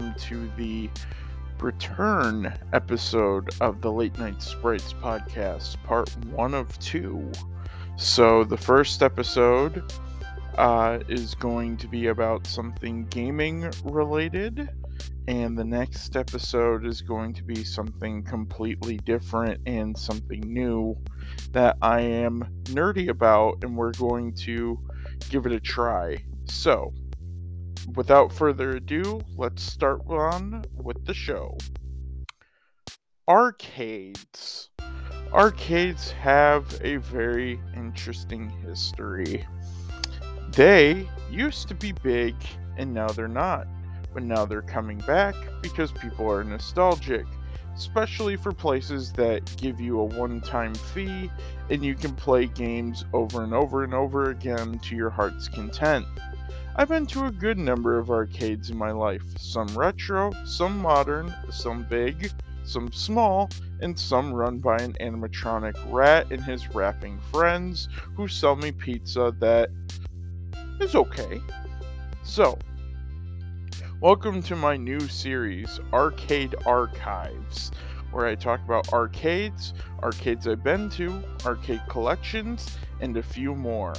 welcome to the return episode of the Late Night Sprites podcast, part one of two. So, the first episode uh, is going to be about something gaming related, and the next episode is going to be something completely different and something new that I am nerdy about, and we're going to give it a try. So, without further ado, let's start on with the show. Arcades. Arcades have a very interesting history. They used to be big and now they're not. But now they're coming back because people are nostalgic, especially for places that give you a one time fee and you can play games over and over and over again to your heart's content. I've been to a good number of arcades in my life, some retro, some modern, some big, some small, and some run by an animatronic rat and his rapping friends who sell me pizza that is okay. So, welcome to my new series, Arcade Archives, where I talk about arcades, arcades I've been to, arcade collections, and a few more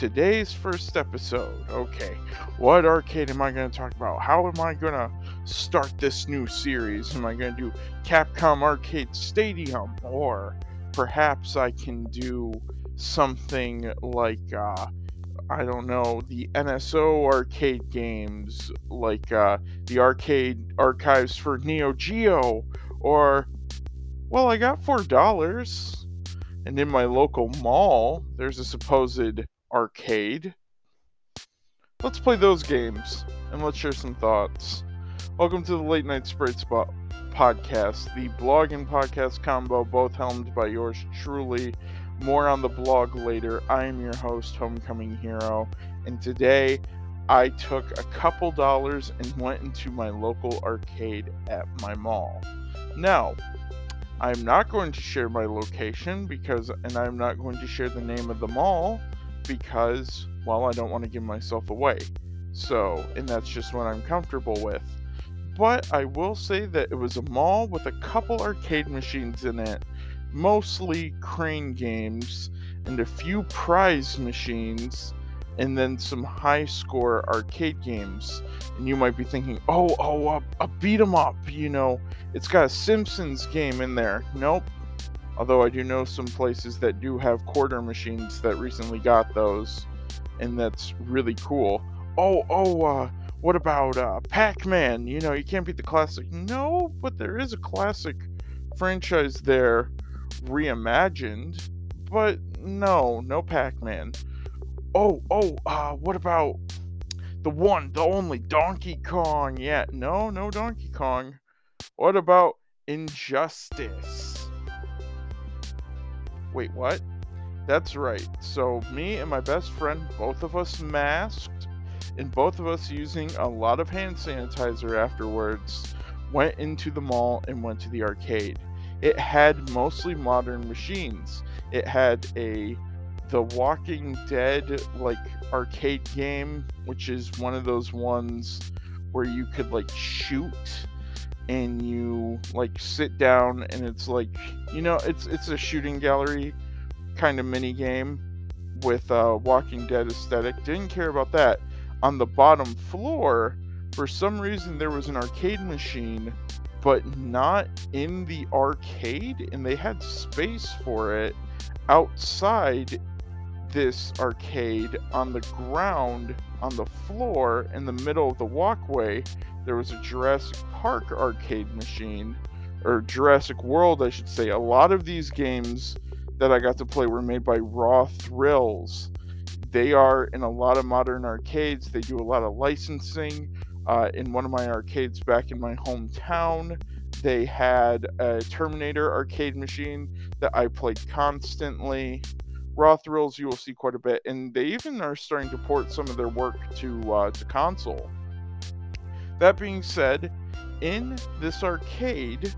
today's first episode. Okay, what arcade am I going to talk about? How am I going to start this new series? Am I going to do Capcom Arcade Stadium? Or perhaps I can do something like, uh, I don't know, the NSO arcade games, like uh, the arcade archives for Neo Geo, or, well, I got $4. And in my local mall, there's a supposed arcade. Let's play those games and let's share some thoughts. Welcome to the Late Night Sprite Spot podcast, the blog and podcast combo, both helmed by yours truly. More on the blog later. I am your host, Homecoming Hero, and today I took a couple dollars and went into my local arcade at my mall. Now, I'm not going to share my location because, and I'm not going to share the name of the mall because, well, I don't want to give myself away. So, and that's just what I'm comfortable with. But I will say that it was a mall with a couple arcade machines in it, mostly crane games, and a few prize machines, and then some high score arcade games. And you might be thinking, oh, oh, a, a beat 'em up, you know, it's got a Simpsons game in there. Nope, Although I do know some places that do have quarter machines that recently got those, and that's really cool. Oh, oh, uh, what about uh, Pac-Man? You know, you can't beat the classic. No, but there is a classic franchise there reimagined. But no, no Pac-Man. Oh, oh, uh, what about the one, the only Donkey Kong? Yeah, no, no Donkey Kong. What about Injustice? Wait, what? That's right. So, me and my best friend, both of us masked, and both of us using a lot of hand sanitizer afterwards, went into the mall and went to the arcade. It had mostly modern machines. It had a The Walking Dead like arcade game, which is one of those ones where you could like shoot and you like sit down and it's like you know it's it's a shooting gallery kind of mini game with a Walking Dead aesthetic. Didn't care about that. On the bottom floor, for some reason there was an arcade machine, but not in the arcade, and they had space for it outside this arcade on the ground on the floor in the middle of the walkway there was a Jurassic Park arcade machine, or Jurassic World, I should say. A lot of these games that I got to play were made by Raw Thrills. They are in a lot of modern arcades. They do a lot of licensing. Uh, in one of my arcades back in my hometown, they had a Terminator arcade machine that I played constantly. Raw Thrills you will see quite a bit, and they even are starting to port some of their work to uh, to console. That being said, in this arcade,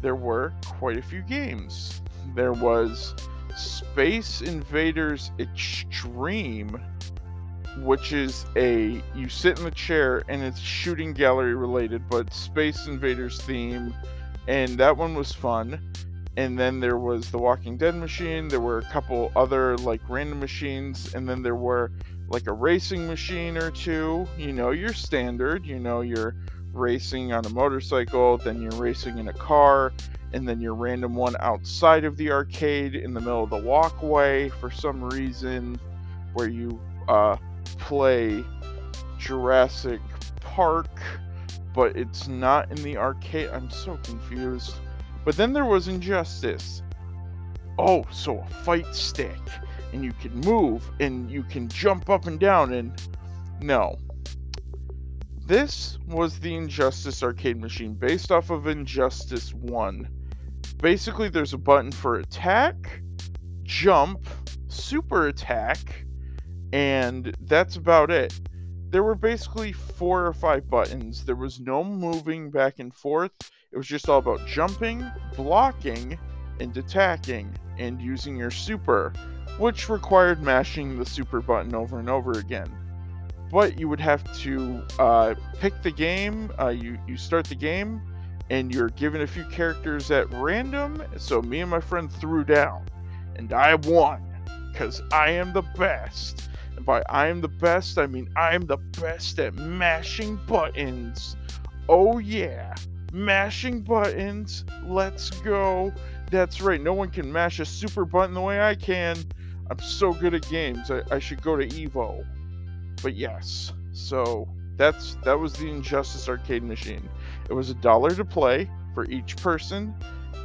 there were quite a few games. There was Space Invaders Extreme, which is a you sit in the chair and it's shooting gallery related, but Space Invaders theme, and that one was fun. And then there was the Walking Dead machine. There were a couple other like random machines, and then there were like a racing machine or two. You know, your standard. You know, you're racing on a motorcycle, then you're racing in a car, and then your random one outside of the arcade in the middle of the walkway for some reason, where you uh, play Jurassic Park, but it's not in the arcade. I'm so confused. But then there was Injustice. Oh, so a fight stick, and you can move, and you can jump up and down, and no. This was the Injustice arcade machine based off of Injustice 1. Basically, there's a button for attack, jump, super attack, and that's about it. There were basically four or five buttons. There was no moving back and forth. It was just all about jumping, blocking, and attacking, and using your super, which required mashing the super button over and over again. But you would have to uh, pick the game. Uh, you you start the game, and you're given a few characters at random. So me and my friend threw down, and I won because I am the best. And by I am the best, I mean I am the best at mashing buttons. Oh yeah, mashing buttons. Let's go. That's right, no one can mash a super button the way I can. I'm so good at games. I, I should go to Evo. But yes, so that's that was the Injustice arcade machine. It was a dollar to play for each person,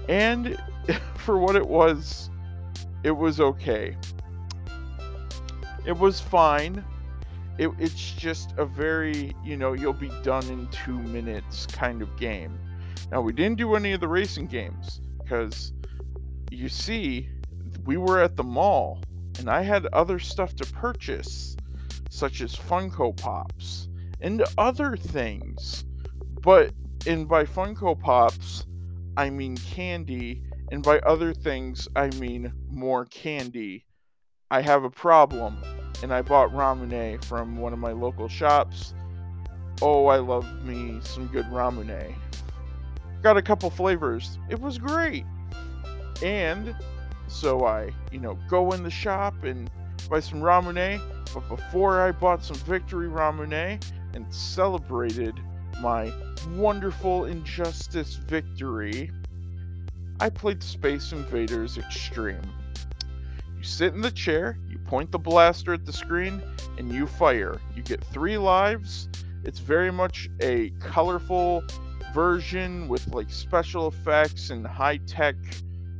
and for what it was, it was okay it was fine. It, it's just a very, you know, you'll be done in two minutes kind of game. Now, we didn't do any of the racing games because you see, we were at the mall and I had other stuff to purchase, such as Funko Pops and other things. But, and by Funko Pops, I mean candy, and by other things, I mean more candy. I have a problem and I bought ramune from one of my local shops. Oh, I love me some good ramune. Got a couple flavors. It was great. And so I, you know, go in the shop and buy some ramune. But before I bought some victory ramune and celebrated my wonderful injustice victory, I played Space Invaders Extreme. You sit in the chair, you point the blaster at the screen, and you fire. You get three lives. It's very much a colorful version with like special effects and high tech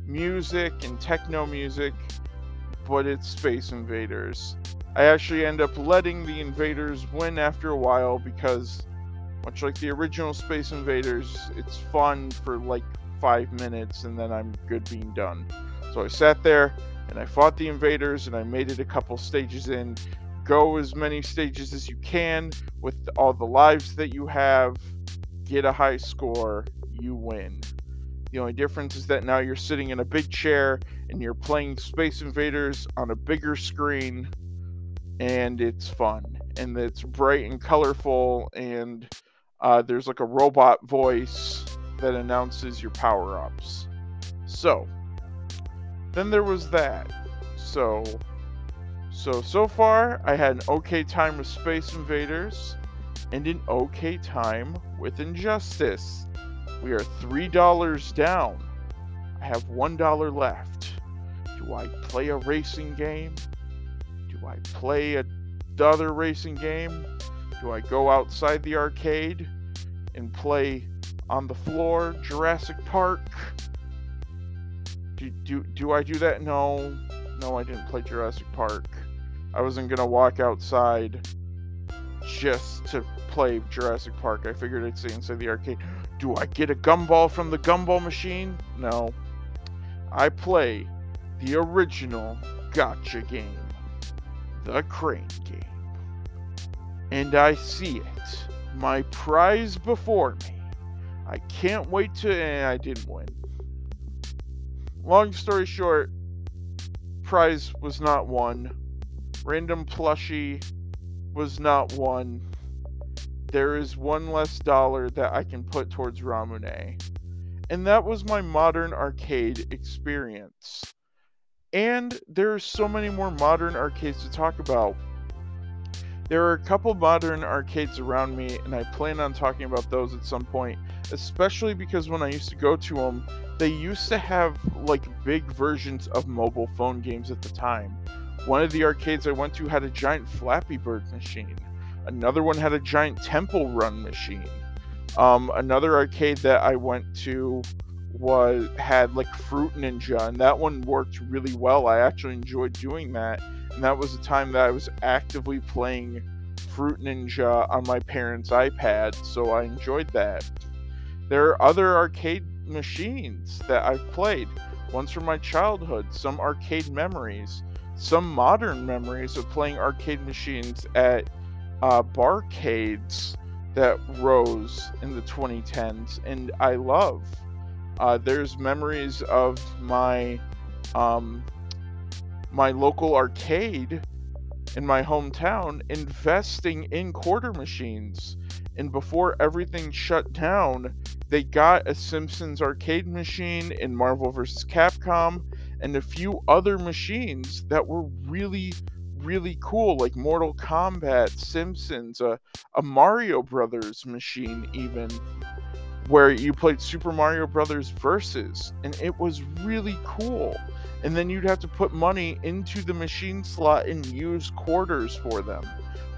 music and techno music, but it's Space Invaders. I actually end up letting the invaders win after a while because, much like the original Space Invaders, it's fun for like five minutes and then I'm good being done. So I sat there, and I fought the invaders and I made it a couple stages in. Go as many stages as you can with all the lives that you have. Get a high score, you win. The only difference is that now you're sitting in a big chair and you're playing Space Invaders on a bigger screen, and it's fun. And it's bright and colorful, and uh, there's like a robot voice that announces your power ups. So, then there was that. So, so so far I had an okay time with Space Invaders, and an okay time with Injustice. We are three dollars down. I have one dollar left. Do I play a racing game? Do I play a other racing game? Do I go outside the arcade and play on the floor Jurassic Park? Do, do do I do that? No, no, I didn't play Jurassic Park. I wasn't gonna walk outside just to play Jurassic Park. I figured I'd stay inside the arcade. Do I get a gumball from the gumball machine? No. I play the original gacha game, the crane game. And I see it, my prize before me. I can't wait to. And I didn't win long story short, prize was not won. Random plushie was not won. There is one less dollar that I can put towards Ramune. And that was my modern arcade experience. And there are so many more modern arcades to talk about. There are a couple modern arcades around me, and I plan on talking about those at some point, especially because when I used to go to them, they used to have like big versions of mobile phone games at the time. One of the arcades I went to had a giant Flappy Bird machine. Another one had a giant Temple Run machine. Um, another arcade that I went to was had like Fruit Ninja, and that one worked really well. I actually enjoyed doing that, and that was the time that I was actively playing Fruit Ninja on my parents' iPad, so I enjoyed that. There are other arcade machines that I've played. Ones from my childhood, some arcade memories, some modern memories of playing arcade machines at uh, barcades that rose in the 2010s, and I love. Uh, there's memories of my um, my local arcade in my hometown investing in quarter machines. And before everything shut down, they got a Simpsons arcade machine in Marvel vs. Capcom and a few other machines that were really, really cool, like Mortal Kombat, Simpsons, a, a Mario Brothers machine, even where you played Super Mario Brothers Versus, and it was really cool. And then you'd have to put money into the machine slot and use quarters for them.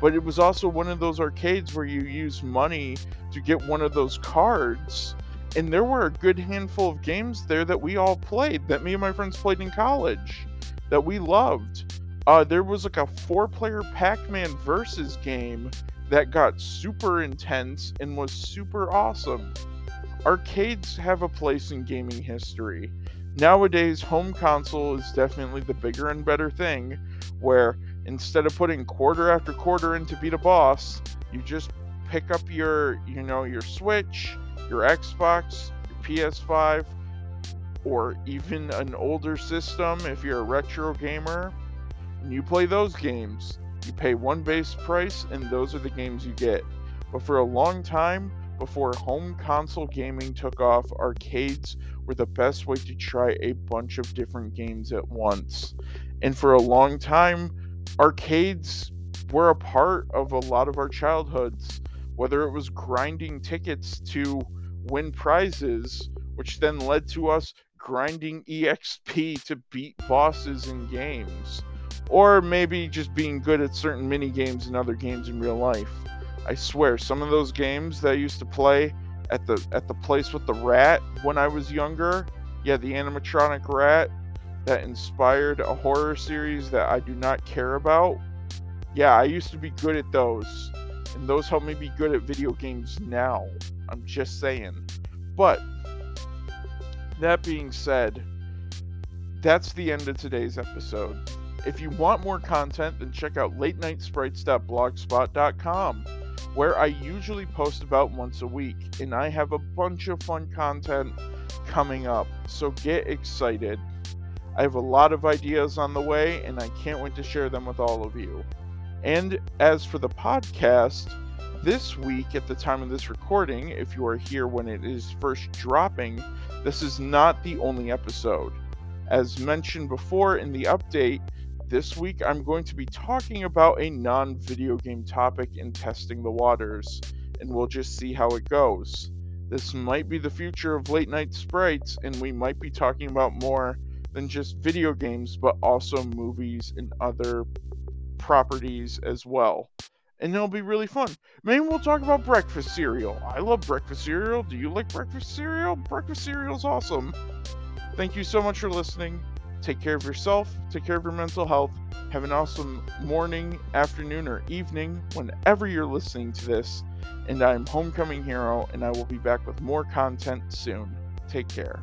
But it was also one of those arcades where you use money to get one of those cards. And there were a good handful of games there that we all played, that me and my friends played in college, that we loved. Uh, there was like a four player Pac Man versus game that got super intense and was super awesome arcades have a place in gaming history. Nowadays, home console is definitely the bigger and better thing, where instead of putting quarter after quarter in to beat a boss, you just pick up your, you know, your Switch, your Xbox, your PS5, or even an older system if you're a retro gamer, and you play those games. You pay one base price, and those are the games you get. But for a long time, before home console gaming took off, arcades were the best way to try a bunch of different games at once. And for a long time, arcades were a part of a lot of our childhoods, whether it was grinding tickets to win prizes, which then led to us grinding EXP to beat bosses in games, or maybe just being good at certain mini games and other games in real life. I swear, some of those games that I used to play at the at the place with the rat when I was younger, yeah, the animatronic rat that inspired a horror series that I do not care about. Yeah, I used to be good at those. And those help me be good at video games now. I'm just saying. But that being said, that's the end of today's episode. If you want more content, then check out latenightsprites.blogspot.com where I usually post about once a week, and I have a bunch of fun content coming up, so get excited. I have a lot of ideas on the way, and I can't wait to share them with all of you. And as for the podcast, this week, at the time of this recording, if you are here when it is first dropping, this is not the only episode. As mentioned before in the update, this week, I'm going to be talking about a non video game topic and testing the waters, and we'll just see how it goes. This might be the future of late night sprites, and we might be talking about more than just video games, but also movies and other properties as well. And it'll be really fun. Maybe we'll talk about breakfast cereal. I love breakfast cereal. Do you like breakfast cereal? Breakfast cereal's awesome. Thank you so much for listening. Take care of yourself, take care of your mental health. Have an awesome morning, afternoon, or evening whenever you're listening to this. And I'm Homecoming Hero, and I will be back with more content soon. Take care.